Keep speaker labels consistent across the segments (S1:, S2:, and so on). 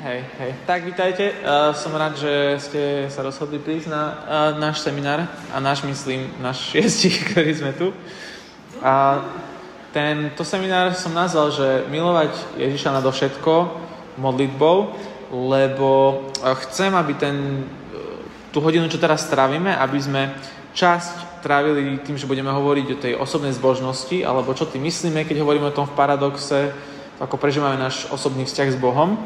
S1: Hej, hej. Tak, vítajte. Uh, som rád, že ste sa rozhodli prísť na uh, náš seminár a náš, myslím, náš šiestí, ktorý sme tu. A tento seminár som nazval, že milovať Ježiša nadovšetko modlitbou, lebo chcem, aby ten, tú hodinu, čo teraz strávime, aby sme časť trávili tým, že budeme hovoriť o tej osobnej zbožnosti, alebo čo tým myslíme, keď hovoríme o tom v paradoxe, ako prežívame náš osobný vzťah s Bohom.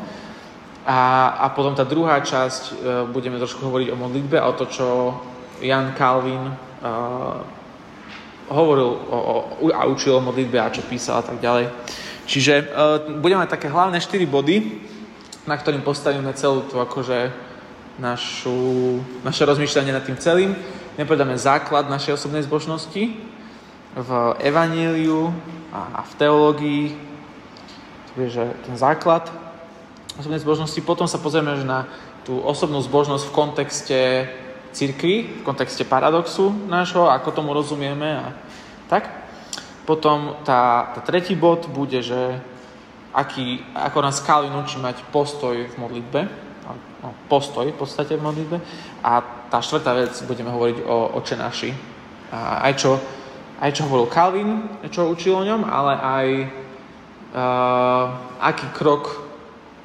S1: A, a potom tá druhá časť, e, budeme trošku hovoriť o modlitbe a o to, čo Jan Calvin uh, hovoril o, o, a učil o modlitbe a čo písal a tak ďalej. Čiže uh, budeme mať také hlavné 4 body, na ktorým postavíme celú tú akože našu, naše rozmýšľanie nad tým celým. Nepovedáme základ našej osobnej zbožnosti v evaníliu a, a v teológii. To je, že ten základ osobnej zbožnosti. Potom sa pozrieme že na tú osobnú zbožnosť v kontexte cirkvi, v kontexte paradoxu nášho, ako tomu rozumieme a tak. Potom tá, tá tretí bod bude, že aký, ako nás Calvin učí mať postoj v modlitbe, no, postoj v podstate v modlitbe. A tá štvrtá vec, budeme hovoriť o oče naši. A aj čo, aj čo hovoril Calvin, čo učil o ňom, ale aj uh, aký krok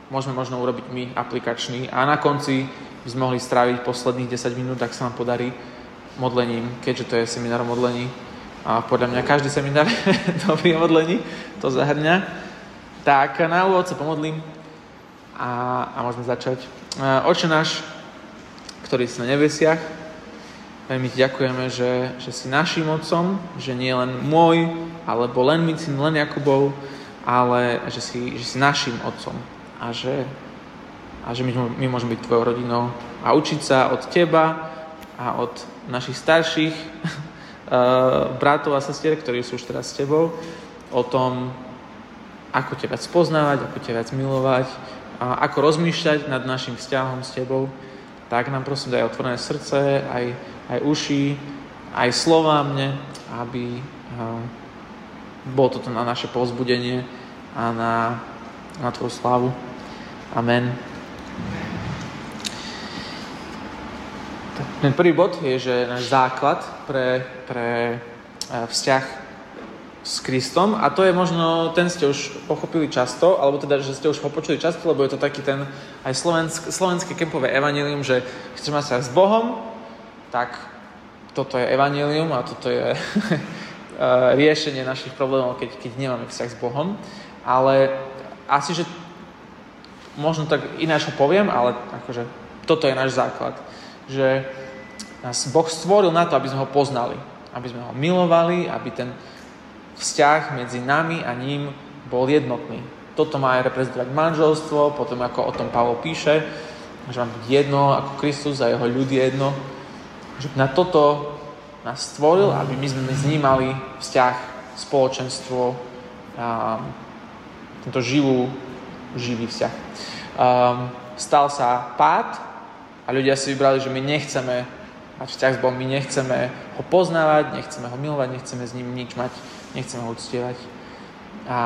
S1: môžeme možno urobiť my aplikačný a na konci by sme mohli stráviť posledných 10 minút, ak sa nám podarí modlením, keďže to je seminár o modlení. A podľa mňa každý seminár dobrý o modlení to zahrňa. Tak na úvod sa pomodlím a, a môžeme začať. Oče náš, ktorý si na nebesiach, veľmi ti ďakujeme, že, že si našim otcom, že nie len môj, alebo len my, len Jakubov, ale že si, že si našim otcom a že, a že my, my môžeme byť tvojou rodinou a učiť sa od teba a od našich starších uh, bratov a sestier, ktorí sú už teraz s tebou, o tom, ako ťa viac poznávať, ako ťa viac milovať, a ako rozmýšľať nad našim vzťahom s tebou, tak nám prosím daj otvorené srdce, aj, aj uši, aj slova mne, aby uh, bolo toto na naše povzbudenie a na, na Tvoju slávu. Amen. Ten prvý bod je, že náš základ pre, pre e, vzťah s Kristom a to je možno, ten ste už pochopili často, alebo teda, že ste už ho počuli často, lebo je to taký ten aj slovensk, slovenské kempové evanelium, že chceš mať vzťah s Bohom, tak toto je evanelium a toto je e, riešenie našich problémov, keď, keď nemáme vzťah s Bohom. Ale asi, že možno tak ináč ho poviem, ale akože toto je náš základ. Že nás Boh stvoril na to, aby sme ho poznali. Aby sme ho milovali, aby ten vzťah medzi nami a ním bol jednotný. Toto má aj reprezentovať manželstvo, potom ako o tom Pavol píše, že má byť jedno ako Kristus a jeho ľud jedno. Že na toto nás stvoril, aby my sme s vzťah, spoločenstvo, a tento živú, živý vzťah um, stal sa pád a ľudia si vybrali, že my nechceme mať vzťah s Bohom, my nechceme ho poznávať, nechceme ho milovať, nechceme s ním nič mať, nechceme ho uctievať. A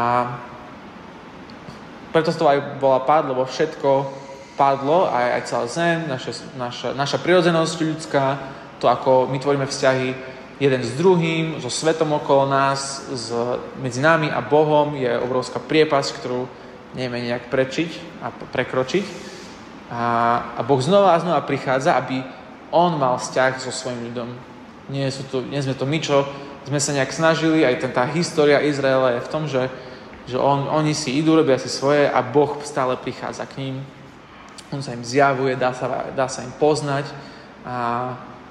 S1: preto to aj bola pád, lebo všetko padlo, aj, aj celá zem, naša, naša, naša prirodzenosť ľudská, to ako my tvoríme vzťahy jeden s druhým, so svetom okolo nás, s, medzi nami a Bohom je obrovská priepasť, ktorú nevieme nejak prečiť a prekročiť. A, a Boh znova a znova prichádza, aby On mal vzťah so svojim ľudom. Nie, sú to, nie sme to my, čo sme sa nejak snažili, aj ten, tá história Izraela je v tom, že, že on, oni si idú, robia si svoje a Boh stále prichádza k ním. On sa im zjavuje, dá sa, dá sa im poznať a,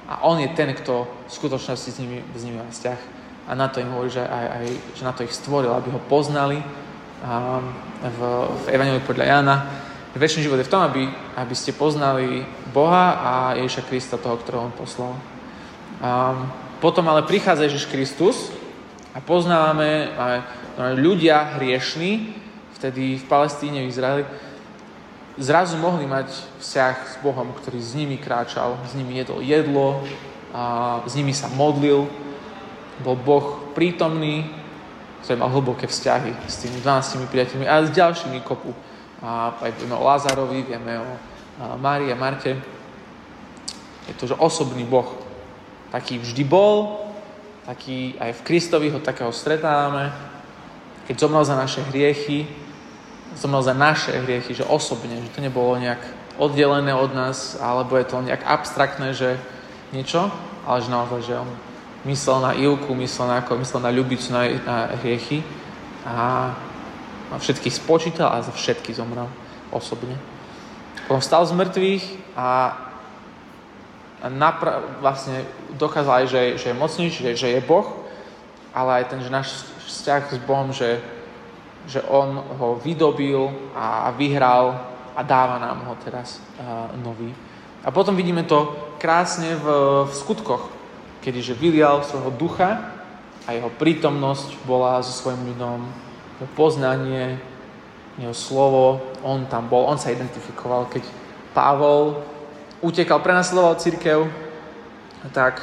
S1: a On je ten, kto v skutočnosti s nimi, s nimi má vzťah. A na to im hovorí, že, aj, aj, že na to ich stvoril, aby ho poznali v, v Evangeliu podľa Jana. Večný život je v tom, aby, aby ste poznali Boha a Ježiša Krista, toho, ktorého On poslal. A potom ale prichádza Ježiš Kristus a poznávame aj ľudia hriešní, vtedy v Palestíne, v Izraeli, zrazu mohli mať vzťah s Bohom, ktorý s nimi kráčal, s nimi jedol jedlo, a s nimi sa modlil, bol Boh prítomný, ktorý mal hlboké vzťahy s tými 12 priateľmi a s ďalšími kopu a aj vieme o Lázarovi, vieme o Márii a Marte. Je to, že osobný Boh. Taký vždy bol, taký aj v Kristovi ho takého stretávame. Keď zomrel za naše hriechy, zomrel za naše hriechy, že osobne, že to nebolo nejak oddelené od nás, alebo je to nejak abstraktné, že niečo, ale že naozaj, že on myslel na Ilku, myslel na, ako, myslel na ľubicu, na, na hriechy a a všetkých spočítal a za všetky zomrel osobne. Potom stal z mŕtvych a, a napra- vlastne dokázal aj, že, že je mocnejší, že, že je Boh, ale aj ten, že náš vzťah s Bohom, že, že On ho vydobil a, a vyhral a dáva nám ho teraz uh, nový. A potom vidíme to krásne v, v skutkoch, kedy že vylial svojho ducha a jeho prítomnosť bola so svojím ľudom poznanie, jeho slovo, on tam bol, on sa identifikoval. Keď Pavol utekal, prenasledoval církev, tak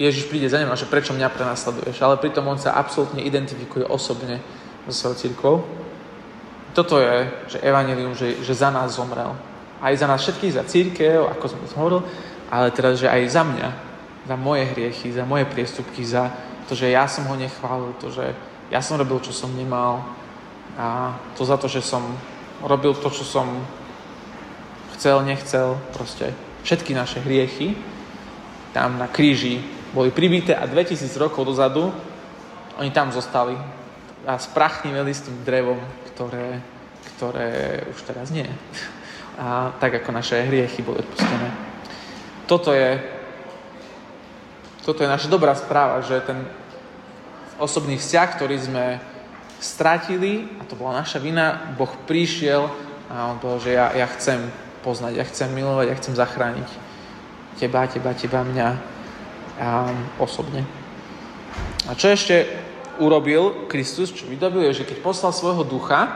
S1: Ježiš príde za ním a že prečo mňa prenasleduješ. Ale pritom on sa absolútne identifikuje osobne so svojou církvou. Toto je, že evanelium, že, že za nás zomrel. Aj za nás všetkých, za církev, ako som hovoril, ale teraz, že aj za mňa, za moje hriechy, za moje priestupky, za to, že ja som ho nechválil, to, že ja som robil, čo som nemal a to za to, že som robil to, čo som chcel, nechcel, proste všetky naše hriechy tam na kríži boli pribité a 2000 rokov dozadu oni tam zostali a sprachniveli s tým drevom, ktoré, ktoré už teraz nie. A tak ako naše hriechy boli odpustené. Toto je, toto je naša dobrá správa, že ten osobný vzťah, ktorý sme stratili, a to bola naša vina, Boh prišiel a on povedal, že ja, ja chcem poznať, ja chcem milovať, ja chcem zachrániť teba, teba, teba, mňa a osobne. A čo ešte urobil Kristus, čo vydobil, je, že keď poslal svojho ducha,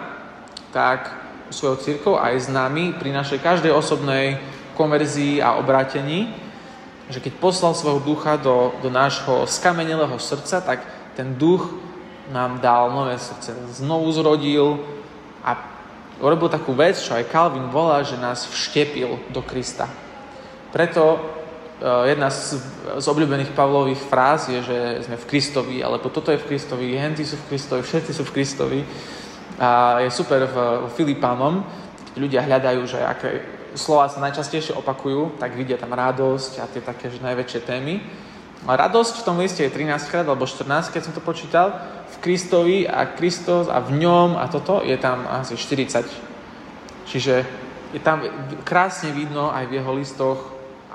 S1: tak svojou církou aj s nami pri našej každej osobnej konverzii a obrátení, že keď poslal svojho ducha do, do nášho skamenelého srdca, tak ten duch nám dal nové srdce, znovu zrodil a urobil takú vec, čo aj Calvin volá, že nás vštepil do Krista. Preto uh, jedna z, z obľúbených Pavlových fráz je, že sme v Kristovi, alebo toto je v Kristovi, henty sú v Kristovi, všetci sú v Kristovi. A je super v, v Filipánom, keď ľudia hľadajú, že aké slova sa najčastejšie opakujú, tak vidia tam radosť a tie také že najväčšie témy. A radosť v tom liste je 13 krát alebo 14, keď som to počítal. V Kristovi a Kristos a v ňom a toto je tam asi 40. Čiže je tam krásne vidno aj v jeho listoch,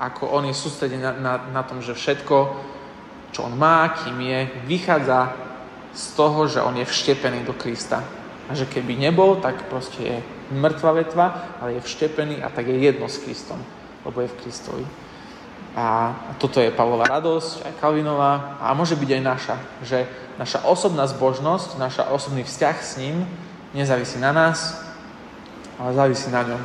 S1: ako on je sústredený na, na, na tom, že všetko, čo on má, kým je, vychádza z toho, že on je vštepený do Krista. A že keby nebol, tak proste je mŕtva vetva, ale je vštepený a tak je jedno s Kristom, lebo je v Kristovi. A toto je Pavlova radosť, aj Kalvinová a môže byť aj naša, že naša osobná zbožnosť, naša osobný vzťah s ním nezávisí na nás, ale závisí na ňom.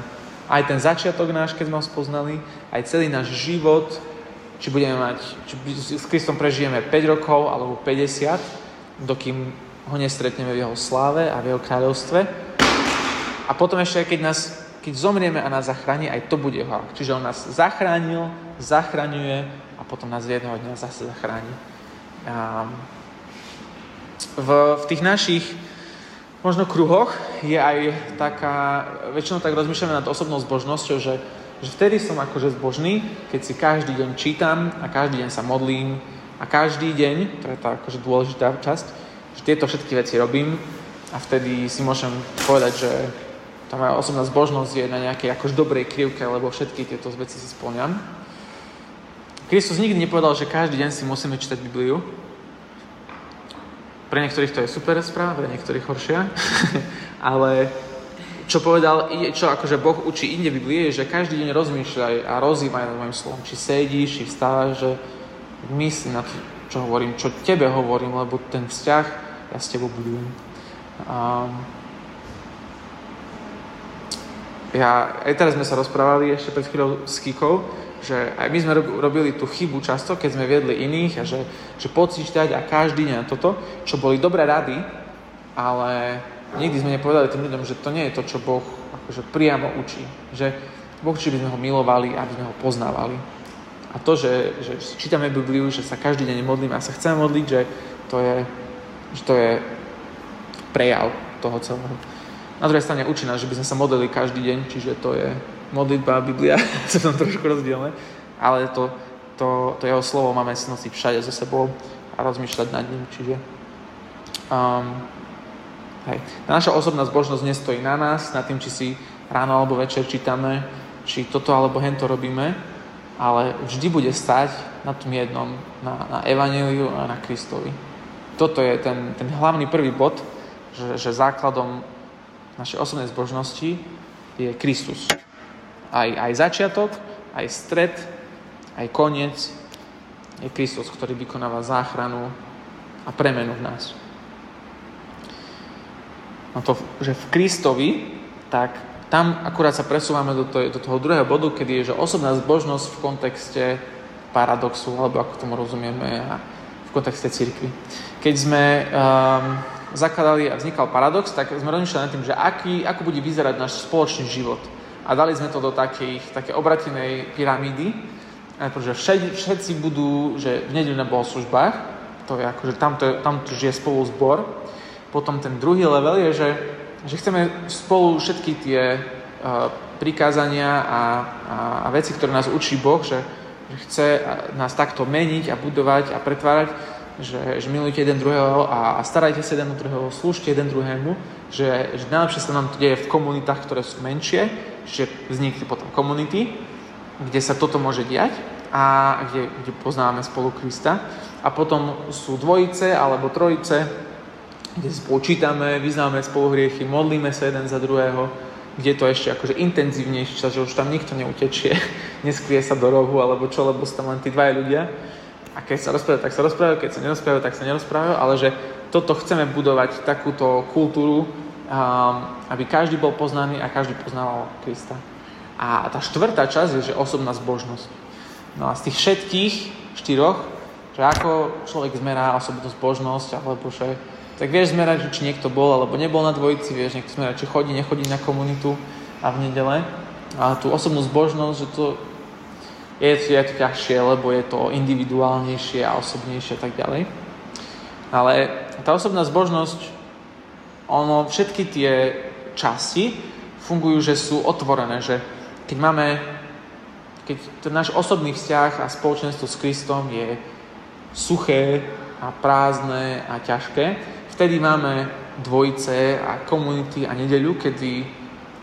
S1: Aj ten začiatok náš, keď sme ho spoznali, aj celý náš život, či budeme mať, či s Kristom prežijeme 5 rokov alebo 50, dokým ho nestretneme v jeho sláve a v jeho kráľovstve. A potom ešte, keď nás keď zomrieme a nás zachráni, aj to bude jeho Čiže on nás zachránil, zachraňuje a potom nás jedného dňa zase zachráni. A v, v tých našich možno kruhoch je aj taká, väčšinou tak rozmýšľame nad osobnou zbožnosťou, že, že vtedy som akože zbožný, keď si každý deň čítam a každý deň sa modlím a každý deň, to je tá akože dôležitá časť, že tieto všetky veci robím a vtedy si môžem povedať, že tá moja osobná zbožnosť je na nejakej akož dobrej krivke, lebo všetky tieto veci si spĺňam. Kristus nikdy nepovedal, že každý deň si musíme čítať Bibliu. Pre niektorých to je super správa, pre niektorých horšia. Ale čo povedal, čo akože Boh učí inde v Biblii, je, že každý deň rozmýšľaj a rozímaj nad mojim slovom. Či sedíš, či vstávaš, že myslí na to, čo hovorím, čo tebe hovorím, lebo ten vzťah ja s tebou budujem. Um, ja, aj teraz sme sa rozprávali ešte pred chvíľou s Kikou, že aj my sme robili tú chybu často, keď sme viedli iných a že, že pocíťať a každý deň toto, čo boli dobré rady, ale nikdy sme nepovedali tým ľuďom, že to nie je to, čo Boh akože priamo učí. Že Boh učí, by sme ho milovali, aby sme ho poznávali. A to, že, že čítame Bibliu, že sa každý deň modlíme a sa chceme modliť, že to je, že to je prejav toho celého. Na druhej strane učí nás, že by sme sa modlili každý deň, čiže to je modlitba a Biblia, sú tam trošku rozdielne, ale to, to, to jeho slovo máme si nosiť všade so sebou a rozmýšľať nad ním, čiže um, hej. Naša osobná zbožnosť nestojí na nás, na tým, či si ráno alebo večer čítame, či toto alebo hento robíme, ale vždy bude stať na tom jednom, na, na Evangeliu a na Kristovi. Toto je ten, ten hlavný prvý bod, že, že základom našej osobnej zbožnosti je Kristus. Aj, aj začiatok, aj stred, aj koniec je Kristus, ktorý vykonáva záchranu a premenu v nás. No to, že v Kristovi, tak tam akurát sa presúvame do, to, do toho druhého bodu, kedy je, že osobná zbožnosť v kontexte paradoxu, alebo ako tomu rozumieme, a v kontexte cirkvi. Keď sme um, zakladali a vznikal paradox, tak sme rozmýšľali nad tým, že aký, ako bude vyzerať náš spoločný život. A dali sme to do takých, také obratenej pyramídy, pretože všetci, všetci budú že v nedelu na bohoslužbách, to je akože tamto, tamto žije spolu zbor. Potom ten druhý level je, že že chceme spolu všetky tie uh, prikázania a, a, a veci, ktoré nás učí Boh, že, že chce nás takto meniť a budovať a pretvárať, že, že milujte jeden druhého a, a starajte sa jeden druhého, slúžte jeden druhému, že, že najlepšie sa nám to deje v komunitách, ktoré sú menšie, že vznikli potom komunity, kde sa toto môže diať a kde, kde poznáme spolu Krista. A potom sú dvojice alebo trojice, kde spolu čítame, vyznáme spolu hriechy, modlíme sa jeden za druhého, kde je to ešte akože intenzívnejšie, že už tam nikto neutečie, neskrie sa do rohu alebo čo, lebo sú tam len tí dvaja ľudia. A keď sa rozprávajú, tak sa rozprávajú, keď sa nerozprávajú, tak sa nerozprávajú, ale že toto chceme budovať, takúto kultúru, um, aby každý bol poznaný a každý poznával Krista. A tá štvrtá časť je, že osobná zbožnosť. No a z tých všetkých štyroch, že ako človek zmerá osobnú zbožnosť, alebo že tak vieš zmerať, či niekto bol alebo nebol na dvojici, vieš niekto zmerať, či chodí, nechodí na komunitu a v nedele. A tú osobnú zbožnosť, že to je, je to ťažšie, lebo je to individuálnejšie a osobnejšie a tak ďalej. Ale tá osobná zbožnosť, ono, všetky tie časti fungujú, že sú otvorené, že keď máme, keď ten náš osobný vzťah a spoločenstvo s Kristom je suché a prázdne a ťažké, Vtedy máme dvojice a komunity a nedeľu, kedy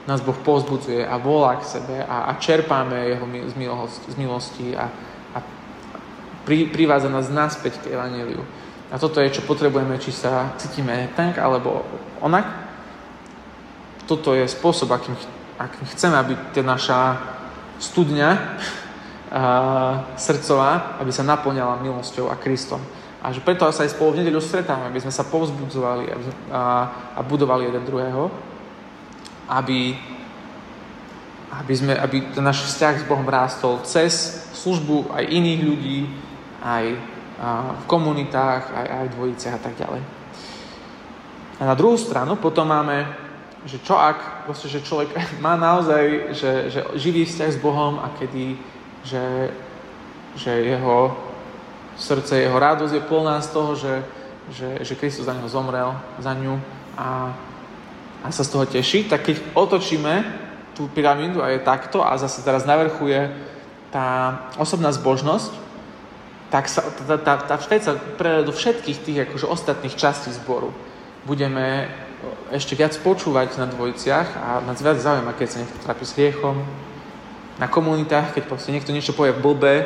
S1: nás Boh pozbudzuje a volá k sebe a, a čerpáme Jeho z milosti, z milosti a, a pri, privádza nás naspäť k Evangeliu. A toto je, čo potrebujeme, či sa cítime tak alebo onak. Toto je spôsob, akým, akým chceme, aby tá naša studňa a, srdcová, aby sa naplňala milosťou a Kristom. A že preto sa aj spolu v nedeľu stretávame, aby sme sa povzbudzovali a, a budovali jeden druhého, aby, aby, sme, aby ten náš vzťah s Bohom rástol cez službu aj iných ľudí, aj v komunitách, aj, aj v dvojiciach a tak ďalej. A na druhú stranu potom máme, že čo ak proste, že človek má naozaj že, že živý vzťah s Bohom a kedy že, že jeho srdce, jeho radosť je plná z toho, že, že, že Kristus za neho zomrel, za ňu a, a sa z toho teší, tak keď otočíme tú pyramídu a je takto a zase teraz navrchuje tá osobná zbožnosť, tak sa, tá, tá, tá vtedy sa do všetkých tých akože ostatných častí zboru. Budeme ešte viac počúvať na dvojiciach a nás viac zaujíma, keď sa niekto trápi s hriechom, na komunitách, keď proste niekto niečo povie blbe,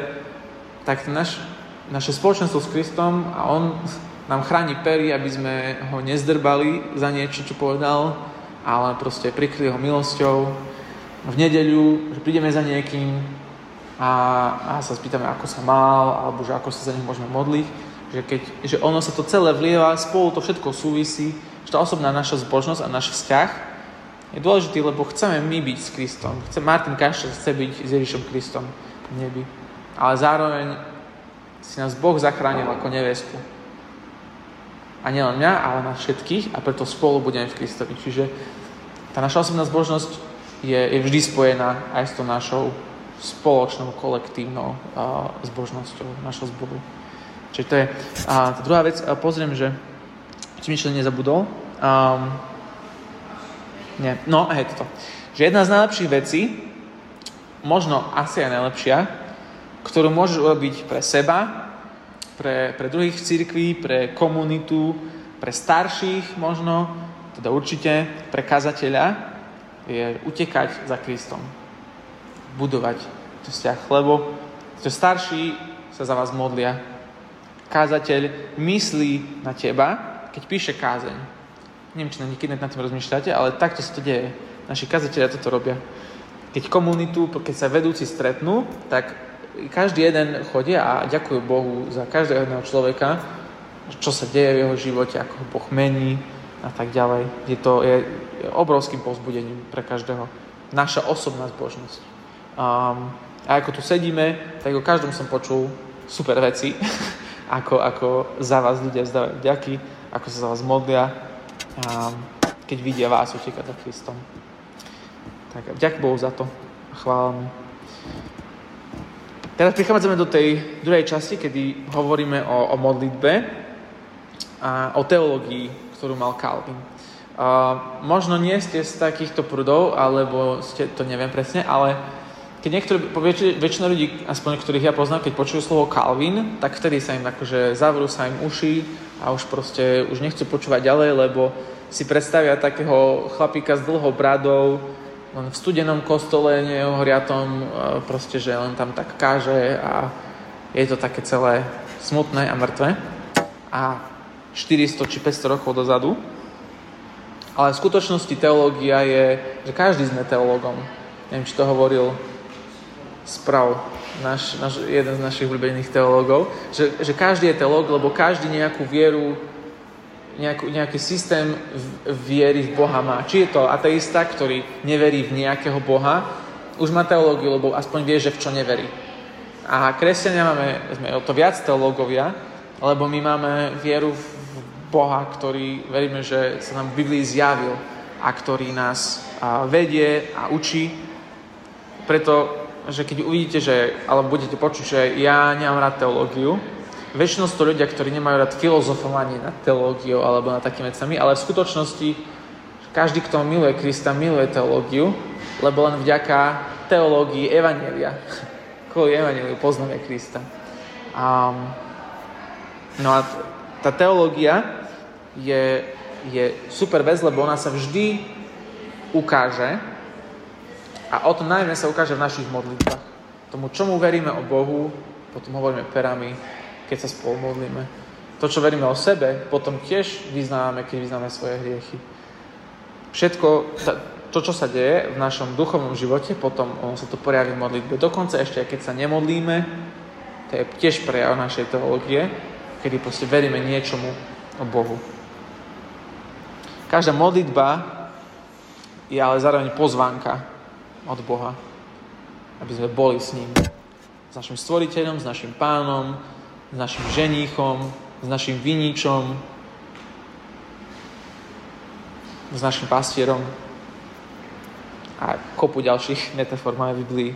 S1: tak náš naše spoločenstvo s Kristom a On nám chráni pery, aby sme ho nezdrbali za niečo, čo povedal, ale proste prikryli ho milosťou. V nedeľu, že prídeme za niekým a, a sa spýtame, ako sa mal, alebo že ako sa za nich môžeme modliť. Že, keď, že ono sa to celé vlieva, spolu to všetko súvisí, že tá osobná naša zbožnosť a náš vzťah je dôležitý, lebo chceme my byť s Kristom. Chce, Martin Kašel chce byť s Ježišom Kristom v nebi. Ale zároveň si nás Boh zachránil ako nevesku. A nielen mňa, ale na všetkých a preto spolu budeme v Kristovi. Čiže tá naša osobná zbožnosť je, je vždy spojená aj s tou našou spoločnou, kolektívnou uh, zbožnosťou našho zboru. Čiže to je a tá druhá vec. A pozriem, že či mi nezabudol. Um, nie, no, hej, toto. Že jedna z najlepších vecí, možno asi aj najlepšia, ktorú môžeš urobiť pre seba, pre, pre druhých cirkví, pre komunitu, pre starších možno, teda určite pre kazateľa, je utekať za Kristom. Budovať to vzťah, lebo to starší sa za vás modlia. Kázateľ myslí na teba, keď píše kázeň. Neviem, či na niekedy nad tým rozmýšľate, ale takto sa to deje. Naši kazatelia toto robia. Keď komunitu, keď sa vedúci stretnú, tak každý jeden chodia a ďakujú Bohu za každého jedného človeka, čo sa deje v jeho živote, ako ho Boh mení a tak ďalej. Je to je obrovským povzbudením pre každého. Naša osobná zbožnosť. Um, a ako tu sedíme, tak o každom som počul super veci, ako, ako za vás ľudia vzdávajú ďaky, ako sa za vás modlia, um, keď vidia vás utekať za Kristom. Tak ďak Bohu za to a chvála. Teraz prichádzame do tej druhej časti, kedy hovoríme o, o modlitbe a o teológii, ktorú mal Calvin. Uh, možno nie ste z takýchto prúdov, alebo ste, to neviem presne, ale keď niektorí, väč, väčšina ľudí, aspoň ktorých ja poznám, keď počujú slovo Calvin, tak vtedy sa im akože zavrú sa im uši a už proste už nechcú počúvať ďalej, lebo si predstavia takého chlapíka s dlhou bradou, len v studenom kostole neohoriatom, proste, že len tam tak káže a je to také celé smutné a mŕtve. A 400 či 500 rokov dozadu. Ale v skutočnosti teológia je, že každý sme teológom. Neviem, či to hovoril sprav, naš, naš, jeden z našich obľúbených teológov, že, že každý je teológ, lebo každý nejakú vieru nejakú, nejaký systém viery v Boha má. Či je to ateista, ktorý neverí v nejakého Boha, už má teológiu, lebo aspoň vie, že v čo neverí. A kresťania máme, sme o to viac teológovia, lebo my máme vieru v Boha, ktorý veríme, že sa nám v Biblii zjavil a ktorý nás vedie a učí. Preto, že keď uvidíte, že, alebo budete počuť, že ja nemám rád teológiu, väčšinou to ľudia, ktorí nemajú rád filozofovanie nad teológiou alebo nad takými vecami, ale v skutočnosti každý, kto miluje Krista, miluje teológiu, lebo len vďaka teológii Evanelia, kvôli Evangeliu poznáme Krista. Um, no a tá teológia je, je super vec, lebo ona sa vždy ukáže a o tom najmä sa ukáže v našich modlitbách. Tomu, čomu veríme o Bohu, potom hovoríme perami, keď sa spolu modlíme. To, čo veríme o sebe, potom tiež vyznávame, keď vyznáme svoje hriechy. Všetko, to, čo sa deje v našom duchovnom živote, potom ono sa to pojaví v modlitbe. Dokonca ešte, keď sa nemodlíme, to je tiež prejav našej teológie, kedy proste veríme niečomu o Bohu. Každá modlitba je ale zároveň pozvánka od Boha, aby sme boli s ním. S našim stvoriteľom, s našim pánom, s našim ženíchom, s našim viničom, s našim pastierom a kopu ďalších metafor máme v Biblii,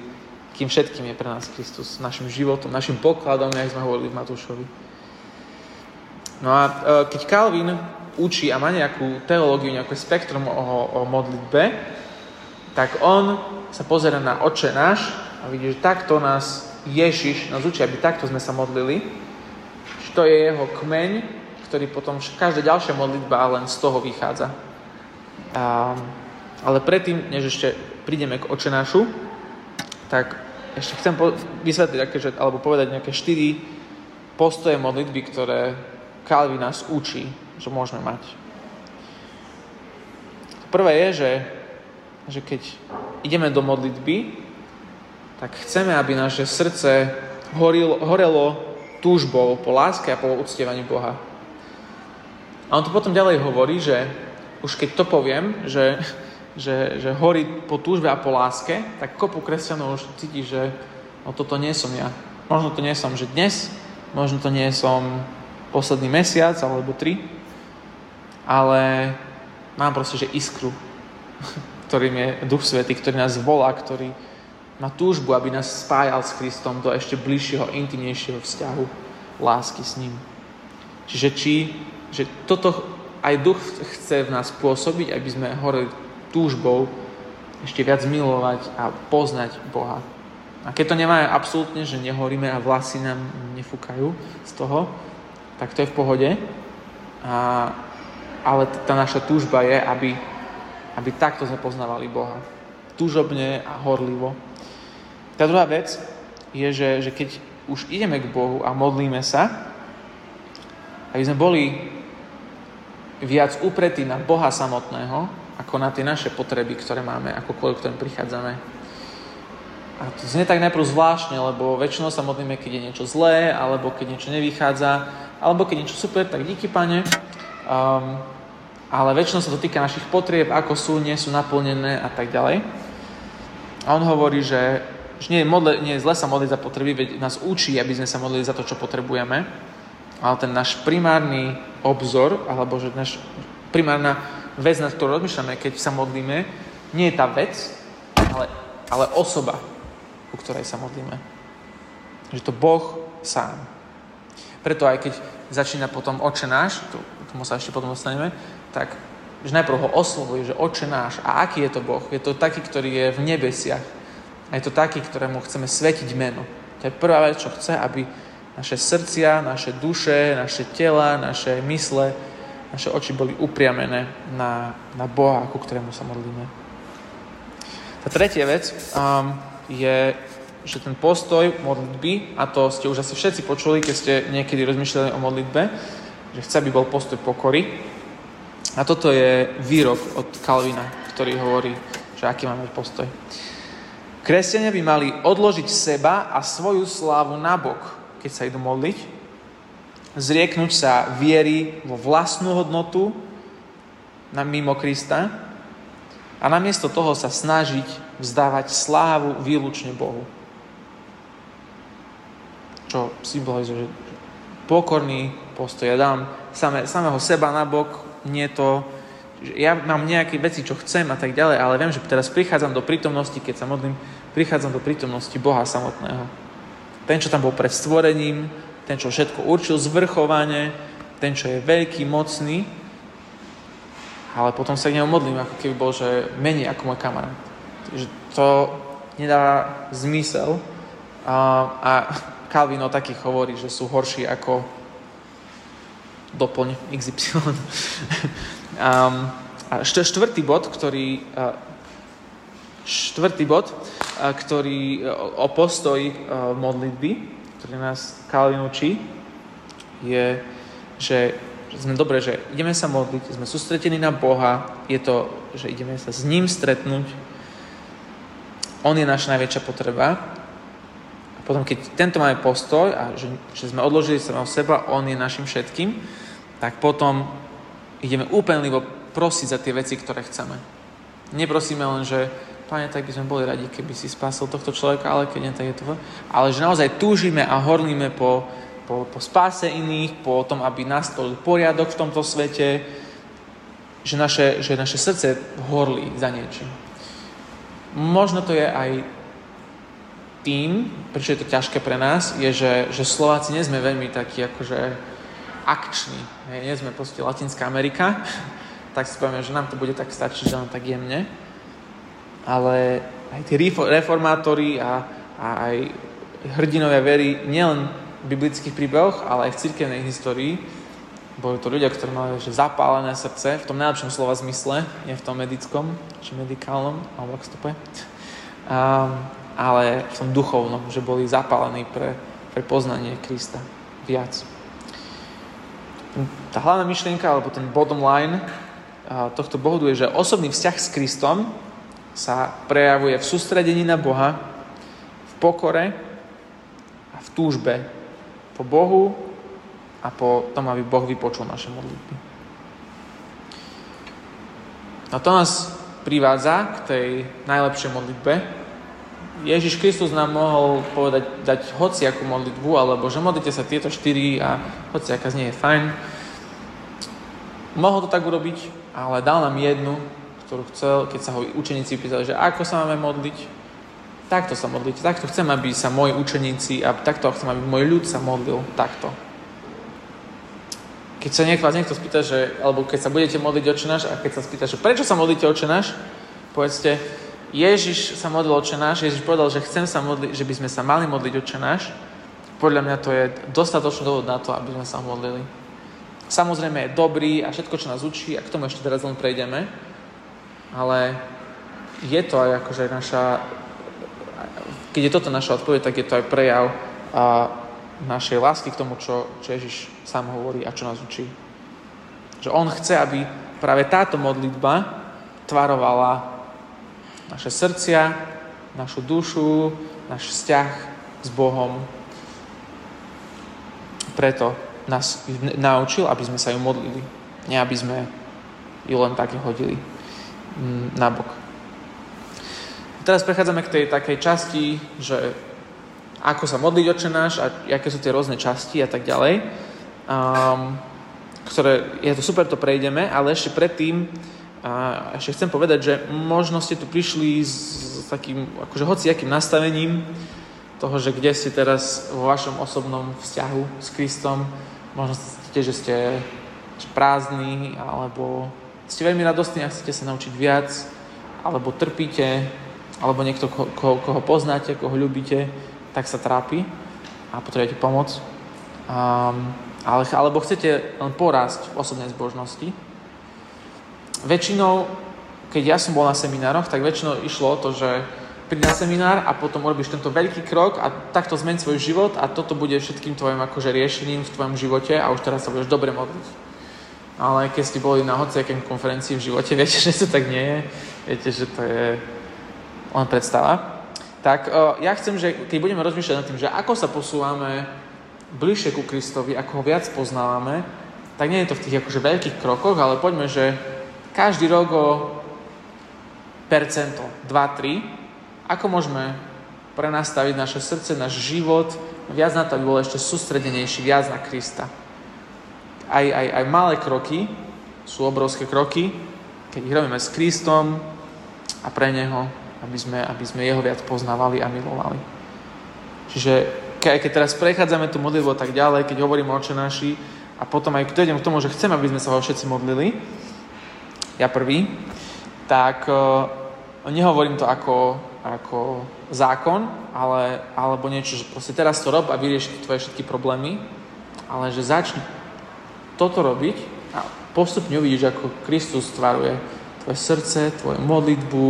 S1: kým všetkým je pre nás Kristus, našim životom, našim pokladom, jak sme hovorili v Matúšovi. No a e, keď Calvin učí a má nejakú teológiu, nejaké spektrum o, o modlitbe, tak on sa pozera na oče náš a vidí, že takto nás Ježiš nás učí, aby takto sme sa modlili, že to je jeho kmeň, ktorý potom každá ďalšia modlitba len z toho vychádza. A, ale predtým, než ešte prídeme k očenášu, tak ešte chcem po- vysvetliť, aké, že, alebo povedať nejaké štyri postoje modlitby, ktoré Calvin nás učí, že môžeme mať. Prvé je, že, že keď ideme do modlitby, tak chceme, aby naše srdce horilo, horelo túžbou po láske a po uctievaní Boha. A on to potom ďalej hovorí, že už keď to poviem, že, že, že horí po túžbe a po láske, tak kopu kresťanov už cíti, že no toto nie som ja. Možno to nie som, že dnes, možno to nie som posledný mesiac alebo tri, ale mám proste, že iskru, ktorým je Duch Svetý, ktorý nás volá, ktorý má túžbu, aby nás spájal s Kristom do ešte bližšieho, intimnejšieho vzťahu lásky s ním. Čiže či, že toto aj duch chce v nás pôsobiť, aby sme horeli túžbou ešte viac milovať a poznať Boha. A keď to nemáme absolútne, že nehoríme a vlasy nám nefúkajú z toho, tak to je v pohode. A, ale tá naša túžba je, aby, aby takto sme poznávali Boha. Túžobne a horlivo. Tá druhá vec je, že, že keď už ideme k Bohu a modlíme sa, aby sme boli viac upretí na Boha samotného, ako na tie naše potreby, ktoré máme, akokoľvek k ktorým prichádzame. A to znie tak najprv zvláštne, lebo väčšinou sa modlíme, keď je niečo zlé, alebo keď niečo nevychádza, alebo keď niečo super, tak díky, pane. Um, ale väčšinou sa to týka našich potrieb, ako sú, nie sú naplnené a tak ďalej. A on hovorí, že že nie je, modle, nie je zle sa modliť za potreby, veď nás učí, aby sme sa modlili za to, čo potrebujeme, ale ten náš primárny obzor, alebo že náš primárna vec, na ktorú rozmýšľame, keď sa modlíme, nie je tá vec, ale, ale osoba, ku ktorej sa modlíme. Že to Boh sám. Preto aj keď začína potom oče náš, to, tomu sa ešte potom dostaneme, tak že najprv ho oslovuje, že oče náš. A aký je to Boh? Je to taký, ktorý je v nebesiach, a je to taký, ktorému chceme svetiť meno. To je prvá vec, čo chce, aby naše srdcia, naše duše, naše tela, naše mysle, naše oči boli upriamené na, na Boha, ku ktorému sa modlíme. Tá tretia vec um, je, že ten postoj modlitby, a to ste už asi všetci počuli, keď ste niekedy rozmýšľali o modlitbe, že chce, aby bol postoj pokory. A toto je výrok od Kalvina, ktorý hovorí, že aký máme postoj. Kresťania by mali odložiť seba a svoju slávu nabok, keď sa idú modliť, zrieknúť sa viery vo vlastnú hodnotu na mimo Krista a namiesto toho sa snažiť vzdávať slávu výlučne Bohu. Čo symbolizuje, že pokorný postoj. Ja dám same, samého seba nabok, nie to, ja mám nejaké veci, čo chcem a tak ďalej, ale viem, že teraz prichádzam do prítomnosti, keď sa modlím, prichádzam do prítomnosti Boha samotného. Ten, čo tam bol pred stvorením, ten, čo všetko určil zvrchovane, ten, čo je veľký, mocný, ale potom sa k nemu modlím, ako keby bol, že menej ako môj kamarát. Takže to nedá zmysel. A, a Calvin o takých hovorí, že sú horší ako doplň XY. Um, a štvrtý bod, ktorý, štvrtý bod, ktorý o postoji modlitby, ktorý nás Kalvin učí, je, že sme dobre, že ideme sa modliť, sme sústredení na Boha, je to, že ideme sa s ním stretnúť, on je naša najväčšia potreba. A potom, keď tento máme postoj a že, že sme odložili sa seba, on je našim všetkým, tak potom ideme úpenlivo prosiť za tie veci, ktoré chceme. Neprosíme len, že Pane, tak by sme boli radi, keby si spasil tohto človeka, ale keď nie, tak je to... Ale že naozaj túžime a horlíme po, po, po spáse iných, po tom, aby nastolil poriadok v tomto svete, že naše, že naše srdce horlí za niečím. Možno to je aj tým, prečo je to ťažké pre nás, je, že, že Slováci nie sme veľmi takí akože akční. Nie sme proste Latinská Amerika, tak si povieme, že nám to bude tak stačiť, že len tak jemne. Ale aj tí reformátori a, a aj hrdinovia very nielen v biblických príbehoch, ale aj v cirkevnej histórii boli to ľudia, ktorí mali že zapálené srdce, v tom najlepšom slova zmysle, nie v tom medickom, či medikálnom, alebo ako to povie. Ale v tom duchovnom, že boli zapálení pre, pre poznanie Krista viac tá hlavná myšlienka, alebo ten bottom line tohto bohodu je, že osobný vzťah s Kristom sa prejavuje v sústredení na Boha, v pokore a v túžbe po Bohu a po tom, aby Boh vypočul naše modlitby. A to nás privádza k tej najlepšej modlitbe. Ježiš Kristus nám mohol povedať, dať hociakú modlitbu, alebo že modlite sa tieto štyri a hociaká z nej je fajn. Mohol to tak urobiť, ale dal nám jednu, ktorú chcel, keď sa ho učeníci pýtali, že ako sa máme modliť, takto sa modliť, takto chcem, aby sa moji učeníci a takto chcem, aby môj ľud sa modlil, takto. Keď sa niekto vás niekto spýta, že, alebo keď sa budete modliť očenáš a keď sa spýta, že prečo sa modlíte očenáš, povedzte, Ježiš sa modlil očenáš, Ježiš povedal, že chcem sa modliť, že by sme sa mali modliť očenáš. Podľa mňa to je dostatočný dôvod na to, aby sme sa modlili. Samozrejme je dobrý a všetko, čo nás učí, a k tomu ešte teraz len prejdeme, ale je to aj akože naša, keď je toto naša odpoveď, tak je to aj prejav a našej lásky k tomu, čo, čo Ježiš sám hovorí a čo nás učí. Že On chce, aby práve táto modlitba tvarovala naše srdcia, našu dušu, náš vzťah s Bohom. Preto nás naučil, aby sme sa ju modlili. Nie, aby sme ju len tak hodili mm, na bok. Teraz prechádzame k tej takej časti, že ako sa modliť oče a aké sú tie rôzne časti a tak ďalej. Um, ktoré, je to super, to prejdeme, ale ešte predtým a ešte chcem povedať, že možno ste tu prišli s takým akože hociakým nastavením toho, že kde ste teraz vo vašom osobnom vzťahu s Kristom. Možno ste, že ste prázdni, alebo ste veľmi radostní a chcete sa naučiť viac, alebo trpíte, alebo niekto, ko, ko, koho poznáte, koho ľubíte, tak sa trápi a potrebujete pomoc. Um, ale, alebo chcete len porásť v osobnej zbožnosti, väčšinou, keď ja som bol na seminároch, tak väčšinou išlo o to, že príď na seminár a potom urobíš tento veľký krok a takto zmeň svoj život a toto bude všetkým tvojim akože riešením v tvojom živote a už teraz sa budeš dobre modliť. Ale keď ste boli na hociakém konferencii v živote, viete, že to tak nie je. Viete, že to je len predstava. Tak ja chcem, že keď budeme rozmýšľať nad tým, že ako sa posúvame bližšie ku Kristovi, ako ho viac poznávame, tak nie je to v tých akože veľkých krokoch, ale poďme, že každý rok o percento, 2-3, ako môžeme prenastaviť naše srdce, náš život viac na to, aby bol ešte sústredenejší, viac na Krista. Aj, aj, aj malé kroky sú obrovské kroky, keď ich robíme s Kristom a pre Neho, aby sme, aby sme Jeho viac poznávali a milovali. Čiže keď, keď teraz prechádzame tú modlitbu tak ďalej, keď hovoríme o naši a potom aj dojdem k tomu, že chcem, aby sme sa ho všetci modlili, ja prvý, tak uh, nehovorím to ako, ako zákon, ale, alebo niečo, že proste teraz to rob a vyrieši tvoje všetky problémy, ale že začni toto robiť a postupne uvidíš, ako Kristus stvaruje tvoje srdce, tvoju modlitbu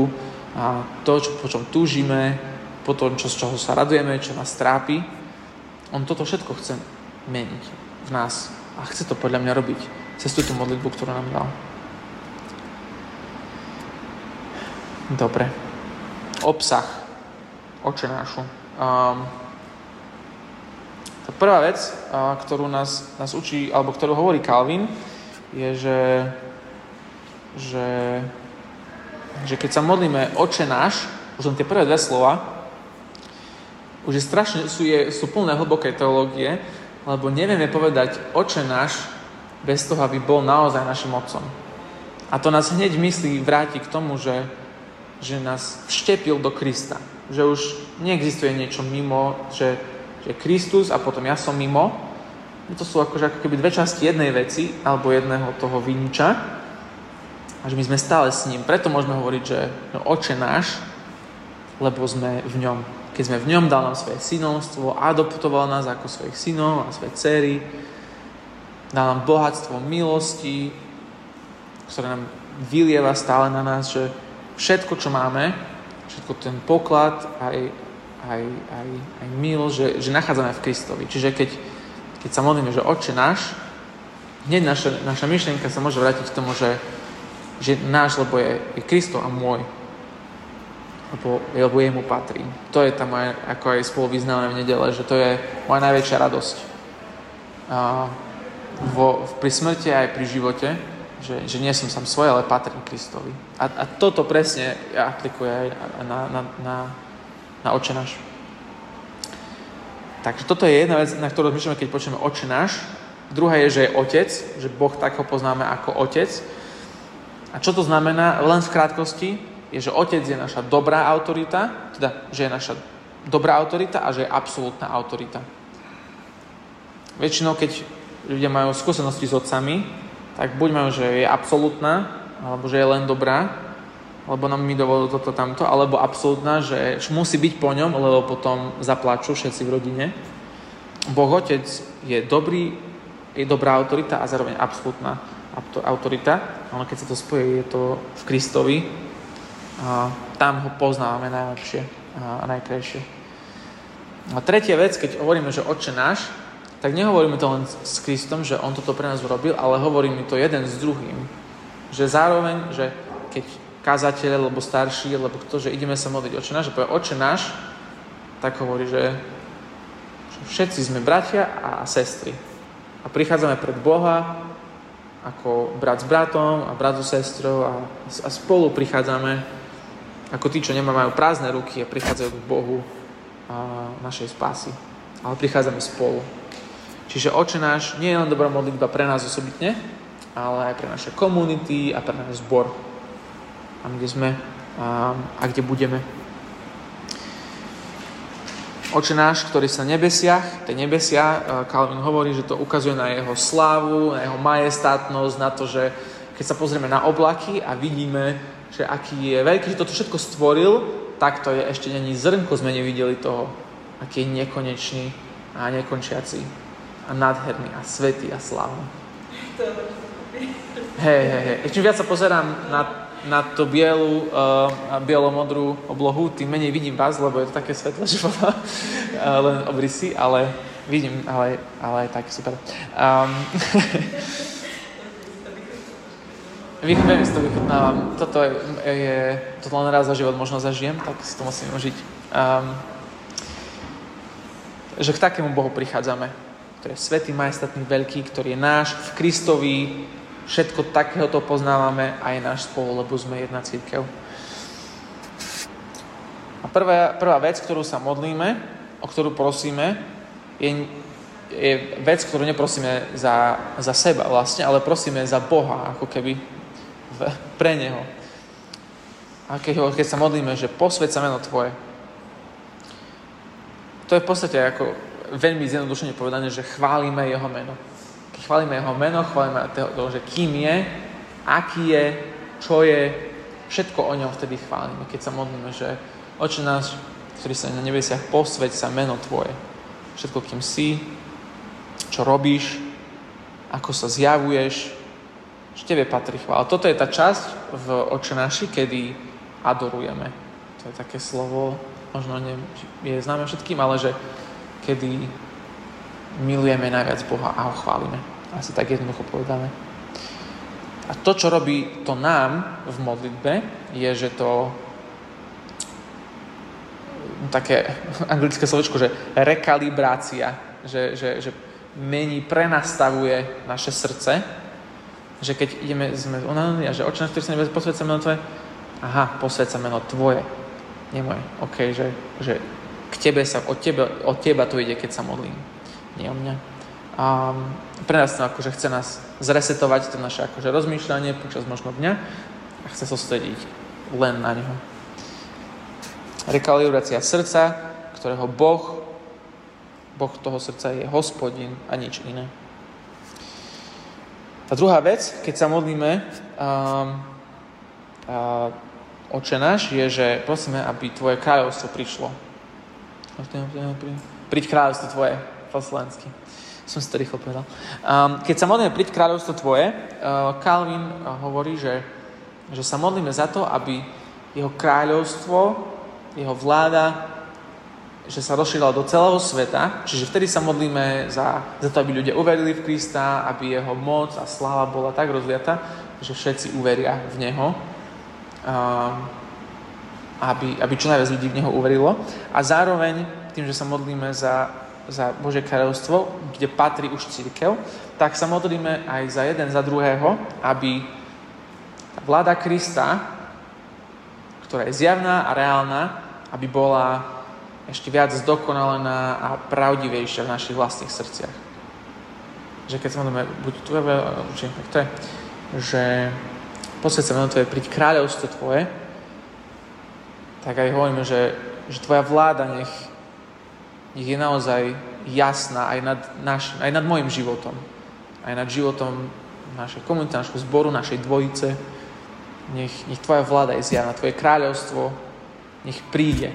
S1: a to, čo, po čom túžime, po tom, čo, z čoho sa radujeme, čo nás trápi. On toto všetko chce meniť v nás a chce to podľa mňa robiť cez túto modlitbu, ktorú nám dal. Dobre. Obsah. Očenášu. Um, tá prvá vec, ktorú nás, nás učí, alebo ktorú hovorí Calvin, je, že, že, že keď sa modlíme oče náš, už len tie prvé dve slova, už je strašne, sú, je, sú plné hlbokej teológie, lebo nevieme povedať oče náš bez toho, aby bol naozaj našim otcom. A to nás hneď myslí vráti k tomu, že že nás vštepil do Krista. Že už neexistuje niečo mimo, že, že Kristus a potom ja som mimo. To sú akože ako keby dve časti jednej veci alebo jedného toho viniča. A že my sme stále s ním. Preto môžeme hovoriť, že no, oče náš, lebo sme v ňom. Keď sme v ňom, dal nám svoje synovstvo, adoptoval nás ako svojich synov a svoje dcery, dal nám bohatstvo milosti, ktoré nám vylieva stále na nás, že všetko, čo máme, všetko ten poklad, aj, aj, aj, aj milosť, že, že nachádzame v Kristovi. Čiže keď, keď sa modlíme, že Oče náš, hneď naša, naša myšlienka sa môže vrátiť k tomu, že, že náš, lebo je, je Kristo a môj. Lebo, lebo jemu patrí. To je tam aj, ako aj spolu vyznáme v nedele, že to je moja najväčšia radosť. A vo, pri smrti aj pri živote, že, že nie som sám svoj, ale patrím Kristovi. A, a toto presne aplikuje aj na, na, na, na oče náš. Takže toto je jedna vec, na ktorú rozmýšľame, keď počujeme oče náš, Druhá je, že je otec, že Boh tak ho poznáme ako otec. A čo to znamená? Len v krátkosti je, že otec je naša dobrá autorita, teda, že je naša dobrá autorita a že je absolútna autorita. Väčšinou, keď ľudia majú skúsenosti s otcami, tak buď majú, že je absolútna, alebo že je len dobrá, lebo nám mi dovolil toto tamto, alebo absolútna, že musí byť po ňom, lebo potom zaplačú všetci v rodine. Boh Otec je dobrý, je dobrá autorita a zároveň absolútna autorita. Ale keď sa to spojí, je to v Kristovi. A tam ho poznávame najlepšie a najkrajšie. A tretia vec, keď hovoríme, že Oče náš, tak nehovoríme to len s Kristom, že On toto pre nás urobil, ale hovoríme to jeden s druhým. Že zároveň, že keď kázateľ, alebo starší, alebo kto, že ideme sa modliť Oče náš, že povie Oče náš, tak hovorí, že všetci sme bratia a sestry a prichádzame pred Boha ako brat s bratom a brat so sestrou a, a spolu prichádzame ako tí, čo nemajú prázdne ruky a prichádzajú k Bohu a našej spásy. Ale prichádzame spolu. Čiže oče náš nie je len dobrá modlitba pre nás osobitne, ale aj pre naše komunity a pre náš zbor. Tam, kde sme a, a kde budeme. Oče náš, ktorý sa nebesiach, tie nebesia, Calvin hovorí, že to ukazuje na jeho slávu, na jeho majestátnosť, na to, že keď sa pozrieme na oblaky a vidíme, že aký je veľký, že toto všetko stvoril, tak to je ešte není zrnko, sme nevideli toho, aký je nekonečný a nekončiaci a nádherný a svetý a slávny. Hej, hej, hej. Čím viac sa pozerám na na tú bielu, uh, bielo-modrú oblohu, tým menej vidím vás, lebo je to také svetlé, že uh, len obrysy, ale vidím, ale, ale tak super. Um, Viem, si to vychutnávam. Toto je, je, toto len raz za život možno zažijem, tak si to musím užiť. Um, že k takému Bohu prichádzame, ktorý je svetý, majestatný, veľký, ktorý je náš v Kristovi, Všetko takého to poznávame aj náš spolu, lebo sme jedna církev. A prvá, prvá vec, ktorú sa modlíme, o ktorú prosíme, je, je vec, ktorú neprosíme za, za seba vlastne, ale prosíme za Boha, ako keby v, pre Neho. A keď, keď sa modlíme, že posved meno Tvoje, to je v podstate ako veľmi zjednodušene povedané, že chválime Jeho meno chválime jeho meno, chválime to, že kým je, aký je, čo je, všetko o ňom vtedy chválime, keď sa modlíme, že oče náš, ktorý sa na nebesiach, posveď sa meno Tvoje. Všetko, kým si, čo robíš, ako sa zjavuješ, že Tebe patrí chvála. Toto je tá časť v oče naši, kedy adorujeme. To je také slovo, možno nie, je známe všetkým, ale že kedy milujeme najviac Boha a ho chválime. Asi tak jednoducho povedané. A to, čo robí to nám v modlitbe, je, že to no, také anglické slovičko, že rekalibrácia, že, že, že mení, prenastavuje naše srdce, že keď ideme, sme unavení a že oči ktorý sa posvedca meno tvoje, aha, posvedca meno tvoje, nie moje. OK, že, že k tebe sa, od teba, od teba to ide, keď sa modlím nie o mňa. A pre nás to akože chce nás zresetovať to naše akože rozmýšľanie počas možno dňa a chce sústrediť len na neho. Rekalibrácia srdca, ktorého Boh, Boh toho srdca je hospodin a nič iné. A druhá vec, keď sa modlíme um, uh, Oče náš, je, že prosíme, aby Tvoje kráľovstvo prišlo. Príď kráľovstvo Tvoje po slovensky. Som si to rýchlo povedal. Um, keď sa modlíme príď kráľovstvo tvoje, uh, Calvin uh, hovorí, že, že sa modlíme za to, aby jeho kráľovstvo, jeho vláda, že sa rozšírila do celého sveta, čiže vtedy sa modlíme za, za to, aby ľudia uverili v Krista, aby jeho moc a sláva bola tak rozliata, že všetci uveria v Neho. Um, aby, aby čo najviac ľudí v Neho uverilo. A zároveň tým, že sa modlíme za za Bože kráľovstvo, kde patrí už církev, tak sa modlíme aj za jeden, za druhého, aby vláda Krista, ktorá je zjavná a reálna, aby bola ešte viac zdokonalená a pravdivejšia v našich vlastných srdciach. že keď sa modlíme, buď tvoje, či to je, že posved sa tvoje, príď kráľovstvo tvoje, tak aj hovoríme, že, že tvoja vláda nech, nech je naozaj jasná aj nad, naš, aj nad môjim životom. Aj nad životom našej komunity, našho zboru, našej dvojice. Nech, nech tvoja vláda je zjavná, tvoje kráľovstvo nech príde.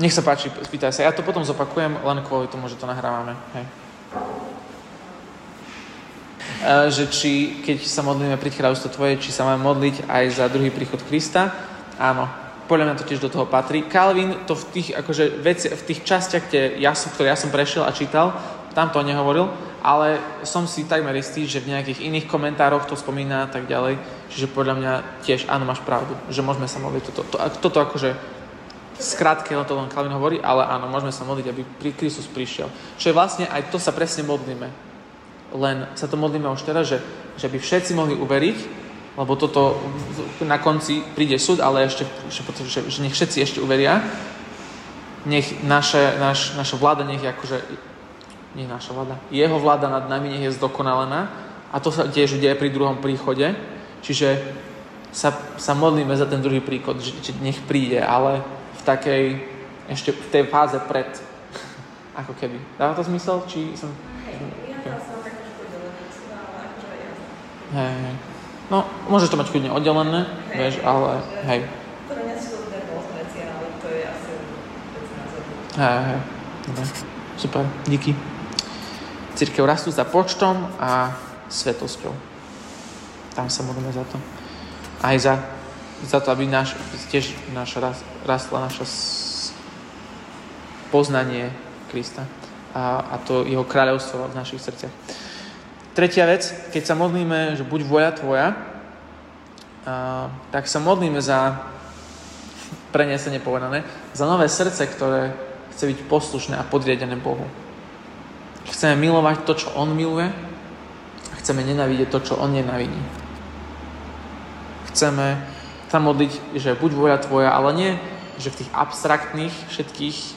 S1: Nech sa páči, spýtaj sa. Ja to potom zopakujem, len kvôli tomu, že to nahrávame. Hej. Že či, keď sa modlíme pri kráľovstvo Tvoje, či sa máme modliť aj za druhý príchod Krista. Áno, podľa mňa to tiež do toho patrí. Calvin to v tých, akože, veci, v tých častiach, kde ja som, ktoré ja som prešiel a čítal, tam to nehovoril, ale som si takmer istý, že v nejakých iných komentároch to spomína a tak ďalej. Čiže podľa mňa tiež, áno, máš pravdu, že môžeme sa modliť toto. To, to, toto akože skrátke to len Calvin hovorí, ale áno, môžeme sa modliť, aby Kristus prišiel. Čo je vlastne, aj to sa presne modlíme len sa to modlíme už teraz, že, že by všetci mohli uveriť, lebo toto na konci príde súd, ale ešte, že, že nech všetci ešte uveria. Nech naše, naš, naša vláda nech je akože, nie naša vláda, jeho vláda nad nami nech je zdokonalená a to sa tiež deje pri druhom príchode. Čiže sa, sa modlíme za ten druhý príchod, že, že nech príde, ale v takej, ešte v tej fáze pred, ako keby. Dáva to zmysel? Či som... Hej, hej. No, môžeš to mať kľudne oddelené, hej. vieš, ale hej. Hej, hej. Dobre. Super, díky. Církev rastú za počtom a svetosťou. Tam sa modlíme za to. Aj za, za to, aby náš, tiež naša rastla naša poznanie Krista a, a to jeho kráľovstvo v našich srdciach. Tretia vec, keď sa modlíme, že buď voja tvoja, a, tak sa modlíme za prenesenie povedané, za nové srdce, ktoré chce byť poslušné a podriadené Bohu. Chceme milovať to, čo On miluje a chceme nenávidieť to, čo On nenávidí. Chceme sa modliť, že buď voja tvoja, ale nie, že v tých abstraktných všetkých e,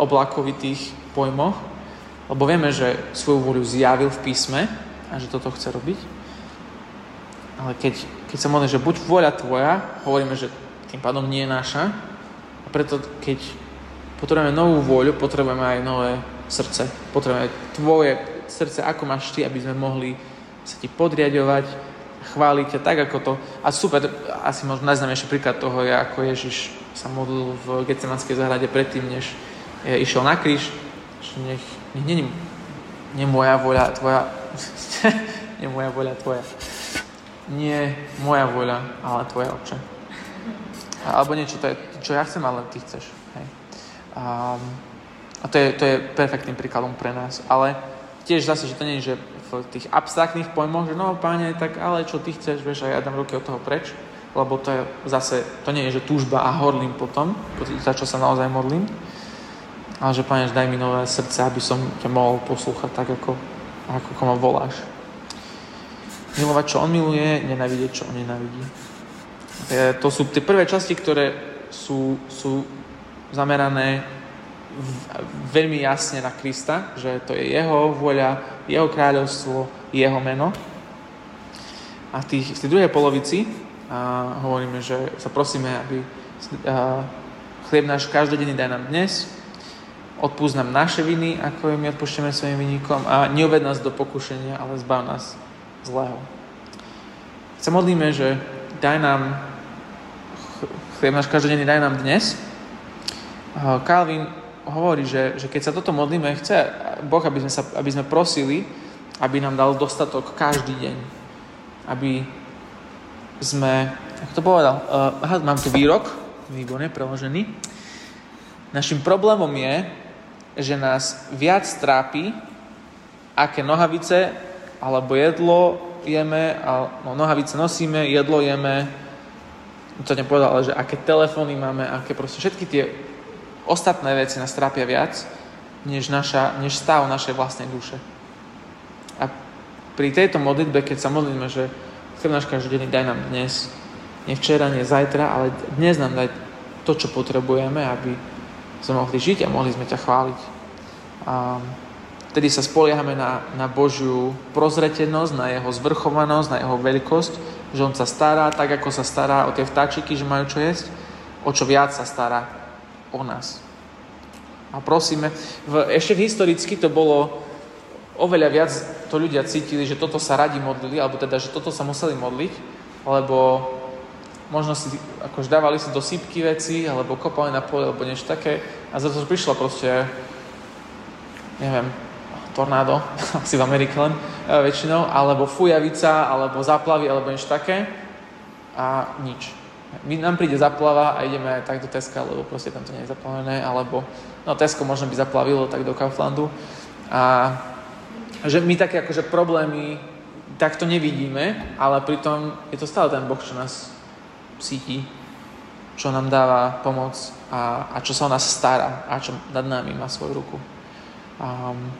S1: oblakovitých pojmoch, lebo vieme, že svoju vôľu zjavil v písme a že toto chce robiť. Ale keď, keď sa modlíme, že buď vôľa tvoja, hovoríme, že tým pádom nie je naša. A preto, keď potrebujeme novú vôľu, potrebujeme aj nové srdce. Potrebujeme tvoje srdce, ako máš ty, aby sme mohli sa ti podriadovať, chváliť ťa tak, ako to. A super, asi možno najznámejší príklad toho je, ako Ježiš sa modlil v Getsemanskej záhrade predtým, než išiel na kríž. Nech nie, nie moja voľa, tvoja, nie moja voľa, tvoja. Nie moja voľa, ale tvoja, oče. Alebo niečo, to je, čo ja chcem, ale ty chceš. Hej. A, a to, je, to je perfektným príkladom pre nás. Ale tiež zase, že to nie je, že v tých abstraktných pojmoch, že no páne, tak ale čo ty chceš, vieš, a ja dám ruky od toho preč, lebo to je zase, to nie je, že túžba a horlím potom, za čo sa naozaj modlím, ale že, Pane, daj mi nové srdce, aby som ťa mohol poslúchať tak, ako, ako, ma voláš. Milovať, čo on miluje, nenávidieť, čo on nenávidí. E, to sú tie prvé časti, ktoré sú, sú zamerané v, veľmi jasne na Krista, že to je jeho vôľa, jeho kráľovstvo, jeho meno. A v, tých, v tej druhej polovici a hovoríme, že sa prosíme, aby a, chlieb náš každodenný daj nám dnes, odpúsť nám naše viny, ako my odpúšťame svojim vinníkom a neuved nás do pokušenia, ale zbav nás zlého. Sa modlíme, že daj nám chlieb náš každodenný, daj nám dnes. Calvin hovorí, že, že keď sa toto modlíme, chce Boh, aby sme, sa, aby sme prosili, aby nám dal dostatok každý deň. Aby sme, ako to povedal, uh, aha, mám tu výrok, výborne preložený. Našim problémom je, že nás viac trápi, aké nohavice alebo jedlo jeme, no, nohavice nosíme, jedlo jeme, to nepovedal, ale že aké telefóny máme, aké proste všetky tie ostatné veci nás trápia viac, než, naša, než stav našej vlastnej duše. A pri tejto modlitbe, keď sa modlíme, že chcem náš každý deň daj nám dnes, nie včera, nie zajtra, ale dnes nám daj to, čo potrebujeme, aby sme mohli žiť a mohli sme ťa chváliť. A vtedy sa spoliehame na, na Božiu prozretenosť, na Jeho zvrchovanosť, na Jeho veľkosť, že On sa stará tak, ako sa stará o tie vtáčiky, že majú čo jesť, o čo viac sa stará o nás. A prosíme, v, ešte v historicky to bolo oveľa viac, to ľudia cítili, že toto sa radi modlili, alebo teda, že toto sa museli modliť, lebo možno si akož dávali si do sípky veci, alebo kopali na pole, alebo niečo také. A za to prišla proste, neviem, tornádo, asi v Amerike len e, väčšinou, alebo fujavica, alebo zaplavy, alebo niečo také. A nič. My, nám príde zaplava a ideme tak do Teska, lebo proste tam to nie je zaplavené, alebo no Tesko možno by zaplavilo, tak do Kauflandu. A že my také akože problémy takto nevidíme, ale pritom je to stále ten Boh, čo nás cíti, čo nám dáva pomoc a, a čo sa o nás stará a čo nad nami má svoju ruku. Um,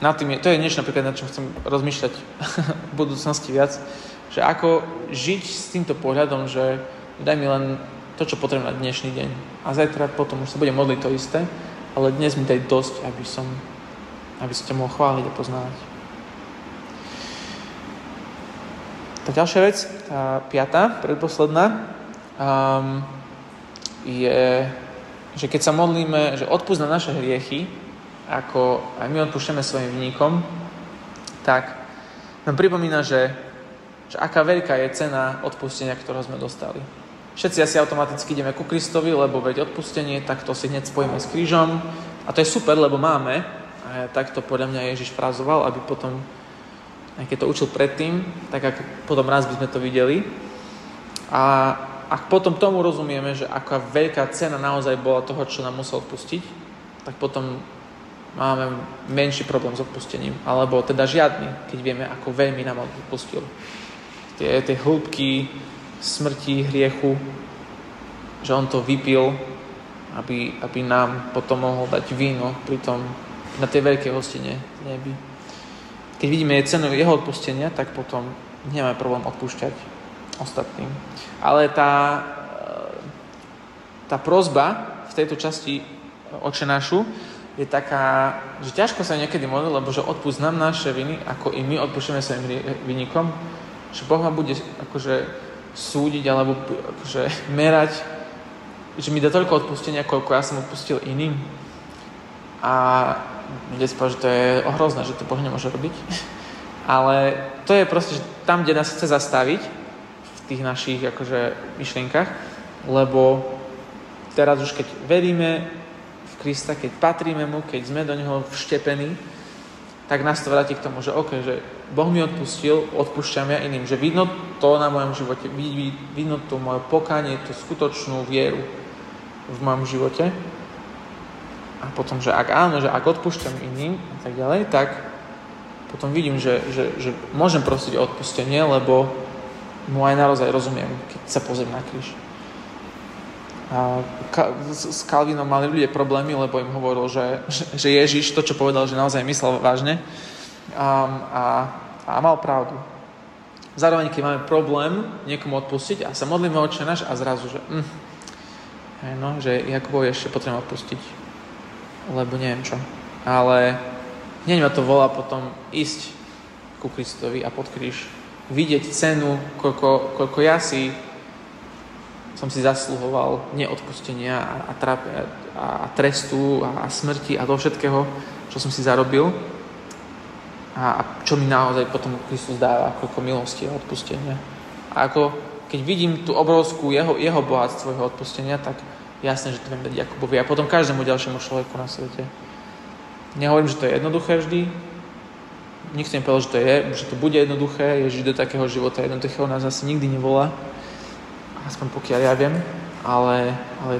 S1: nad tým je, to je niečo napríklad, na čom chcem rozmýšľať v budúcnosti viac, že ako žiť s týmto pohľadom, že daj mi len to, čo potrebujem na dnešný deň. A zajtra potom už sa budem modliť to isté, ale dnes mi daj dosť, aby som, aby som ťa mohol chváliť a poznávať. Tá ďalšia vec, tá piatá, predposledná, um, je, že keď sa modlíme, že odpúsť na naše hriechy, ako aj my odpúšťame svojim vníkom, tak nám pripomína, že že aká veľká je cena odpustenia, ktorého sme dostali. Všetci asi automaticky ideme ku Kristovi, lebo veď odpustenie, tak to si hneď spojíme s krížom. A to je super, lebo máme. A tak to podľa mňa Ježiš frazoval, aby potom, aj keď to učil predtým, tak ak potom raz by sme to videli. A ak potom tomu rozumieme, že aká veľká cena naozaj bola toho, čo nám musel odpustiť, tak potom máme menší problém s odpustením. Alebo teda žiadny, keď vieme, ako veľmi nám odpustil tie, tie hĺbky smrti, hriechu, že on to vypil, aby, aby nám potom mohol dať víno pri tom, na tej veľkej hostine v nebi. Keď vidíme cenu jeho odpustenia, tak potom nemáme problém odpúšťať ostatným. Ale tá, tá prozba v tejto časti očenášu je taká, že ťažko sa niekedy modliť, lebo že odpúsť nám naše viny, ako i my odpúšťame svojim vynikom, že Boh ma bude akože súdiť alebo akože merať, že mi dá toľko odpustenia, koľko ja som odpustil iným. A ľudia si že to je ohrozné, že to Boh nemôže robiť. Ale to je proste, že tam, kde nás chce zastaviť, v tých našich akože, myšlienkach, lebo teraz už keď veríme v Krista, keď patríme mu, keď sme do Neho vštepení, tak nás to vráti k tomu, že OK, že Boh mi odpustil, odpúšťam ja iným, že vidno to na mojom živote, vidno to moje pokánie, tú skutočnú vieru v mojom živote. A potom, že ak áno, že ak odpúšťam iným a tak ďalej, tak potom vidím, že, že, že môžem prosiť o odpustenie, lebo mu aj naozaj rozumiem, keď sa pozriem na kríž. A s Kalvinom mali ľudia problémy, lebo im hovoril, že, že Ježiš to, čo povedal, že naozaj myslel vážne a, a, a mal pravdu. Zároveň, keď máme problém niekomu odpustiť a sa modlíme oče náš a zrazu, že, mm, no, že Jakubovi ešte potrebujem odpustiť, lebo neviem čo. Ale hneď ma to volá potom ísť ku Kristovi a pod kríž, vidieť cenu, koľko, koľko ja si som si zasluhoval neodpustenia a, a, trap, a, a trestu a, a smrti a do všetkého, čo som si zarobil a, a čo mi naozaj potom Kristus dáva ako milosti a odpustenia. A ako keď vidím tú obrovskú jeho, jeho bohatstvo, jeho odpustenia, tak jasné, že to viem dať Jakubovi a potom každému ďalšiemu človeku na svete. Nehovorím, že to je jednoduché vždy, nikto nepovedal, že to je, že to bude jednoduché, Ježiš do takého života jednoduchého nás asi nikdy nevolá, aspoň pokiaľ ja viem, ale, ale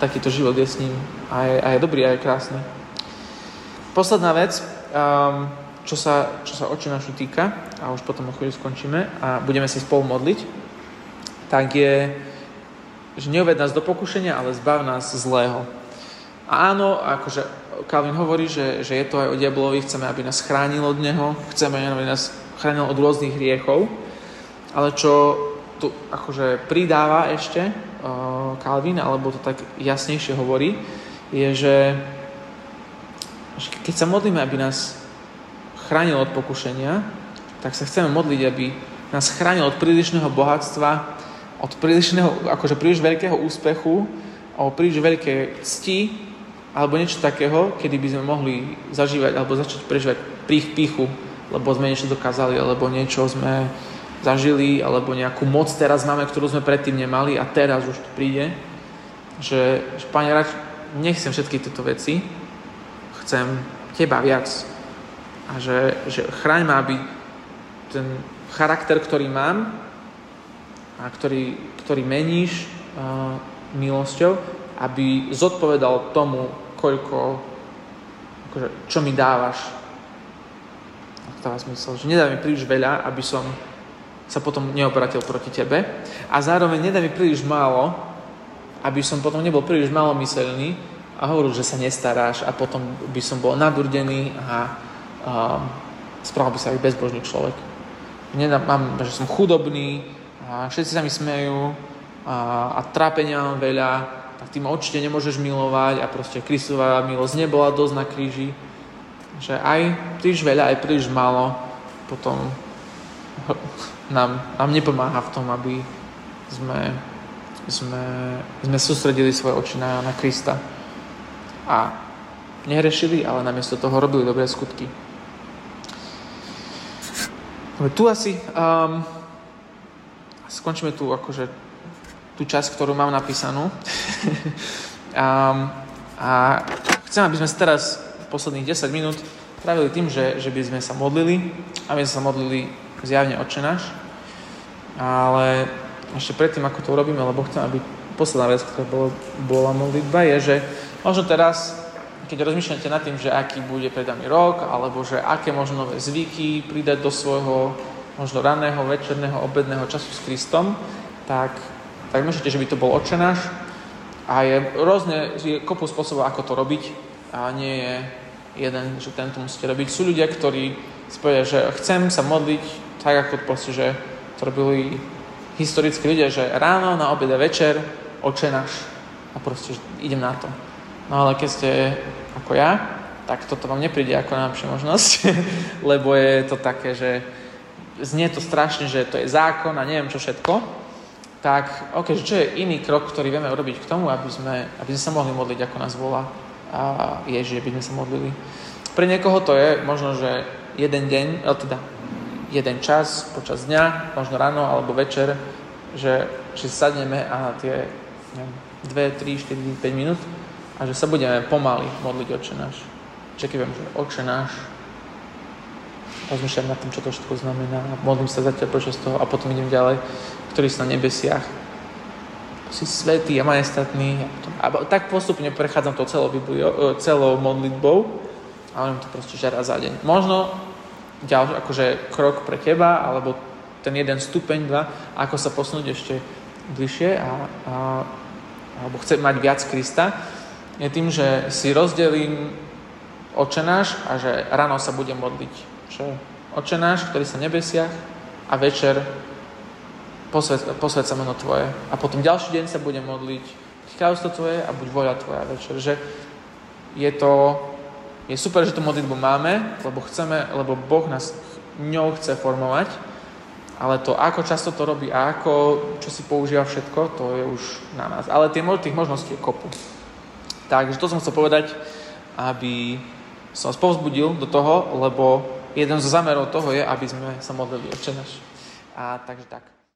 S1: takýto život je s ním a je, a je dobrý a je krásny. Posledná vec, um, čo sa, čo sa oči našu týka, a už potom o chvíľu skončíme a budeme sa spolu modliť, tak je, že neuved nás do pokušenia, ale zbav nás zlého. A áno, akože Calvin hovorí, že, že je to aj o diablovi, chceme, aby nás chránil od neho, chceme, aby nás chránil od rôznych hriechov, ale čo tu akože pridáva ešte uh, Calvin, alebo to tak jasnejšie hovorí, je, že keď sa modlíme, aby nás chránil od pokušenia, tak sa chceme modliť, aby nás chránil od prílišného bohatstva, od prílišného, akože príliš veľkého úspechu, o príliš veľké cti, alebo niečo takého, kedy by sme mohli zažívať alebo začať prežívať prých píchu, lebo sme niečo dokázali, alebo niečo sme zažili, alebo nejakú moc teraz máme, ktorú sme predtým nemali a teraz už to príde. Že, že Pane, rád, nechcem všetky tieto veci, chcem Teba viac. A že, že chráň ma, aby ten charakter, ktorý mám a ktorý, ktorý meníš uh, milosťou, aby zodpovedal tomu, koľko, akože, čo mi dávaš. To dáva zmysel, že nedá mi príliš veľa, aby som sa potom neobratil proti tebe a zároveň nedá mi príliš málo, aby som potom nebol príliš malomyselný a hovoril, že sa nestaráš a potom by som bol nadurdený a um, správal by sa aj bezbožný človek. Nedá, mám, že som chudobný a všetci sa mi smejú a, a trápenia mám veľa, tak ty určite nemôžeš milovať a proste Kristová milosť nebola dosť na kríži. Že aj príliš veľa, aj príliš málo potom nám, nám nepomáha v tom, aby sme, sme, sme sústredili svoje oči na, na Krista. A nehrešili, ale namiesto toho robili dobré skutky. Tu asi um, skončíme tu akože tú časť, ktorú mám napísanú. um, a chcem, aby sme teraz posledných 10 minút pravili tým, že, že by sme sa modlili, aby sme sa modlili zjavne Otče náš. Ale ešte predtým, ako to urobíme, lebo chcem, aby posledná vec, ktorá bola, bola modlitba, je, že možno teraz, keď rozmýšľate nad tým, že aký bude pred rok, alebo že aké možno nové zvyky pridať do svojho možno ranného, večerného, obedného času s Kristom, tak, tak myslíte, že by to bol Otče náš. A je rôzne, je kopu spôsobov, ako to robiť a nie je jeden, že tento musíte robiť. Sú ľudia, ktorí si povedia, že chcem sa modliť tak ako proste, že to robili historickí ľudia, že ráno, na obed a večer, očenáš a proste idem na to. No ale keď ste ako ja, tak toto vám nepríde ako najlepšia možnosť, lebo je to také, že znie to strašne, že to je zákon a neviem čo všetko, tak ok, čo je iný krok, ktorý vieme urobiť k tomu, aby sme, aby sme sa mohli modliť, ako nás volá a Ježiš, aby sme sa modlili. Pre niekoho to je možno, že jeden deň, teda jeden čas počas dňa, možno ráno alebo večer, že, že sadneme a tie neviem, 2, 3, 4, 5 minút a že sa budeme pomaly modliť Oče náš. Že keď že Oče náš, rozmýšľam nad tým, čo to všetko znamená, modlím sa zatiaľ počas toho a potom idem ďalej, ktorý sú na nebesiach. Si svetý a majestatný. A, potom, a tak postupne prechádzam to celou, celou modlitbou a len to proste že raz za deň. Možno ďalší akože krok pre teba, alebo ten jeden stupeň, dva, ako sa posunúť ešte bližšie a, a, alebo chce mať viac Krista, je tým, že si rozdelím očenáš a že ráno sa budem modliť. Že očenáš, ktorý sa nebesiach a večer posved, sa meno Tvoje. A potom ďalší deň sa budem modliť kráľovstvo Tvoje a buď voľa Tvoja večer. Že je to je super, že tú modlitbu máme, lebo chceme, lebo Boh nás ňou chce formovať, ale to, ako často to robí a ako, čo si používa všetko, to je už na nás. Ale tie, tých možností je kopu. Takže to som chcel povedať, aby som vás povzbudil do toho, lebo jeden zo zámerov toho je, aby sme sa modlili Otče A takže tak.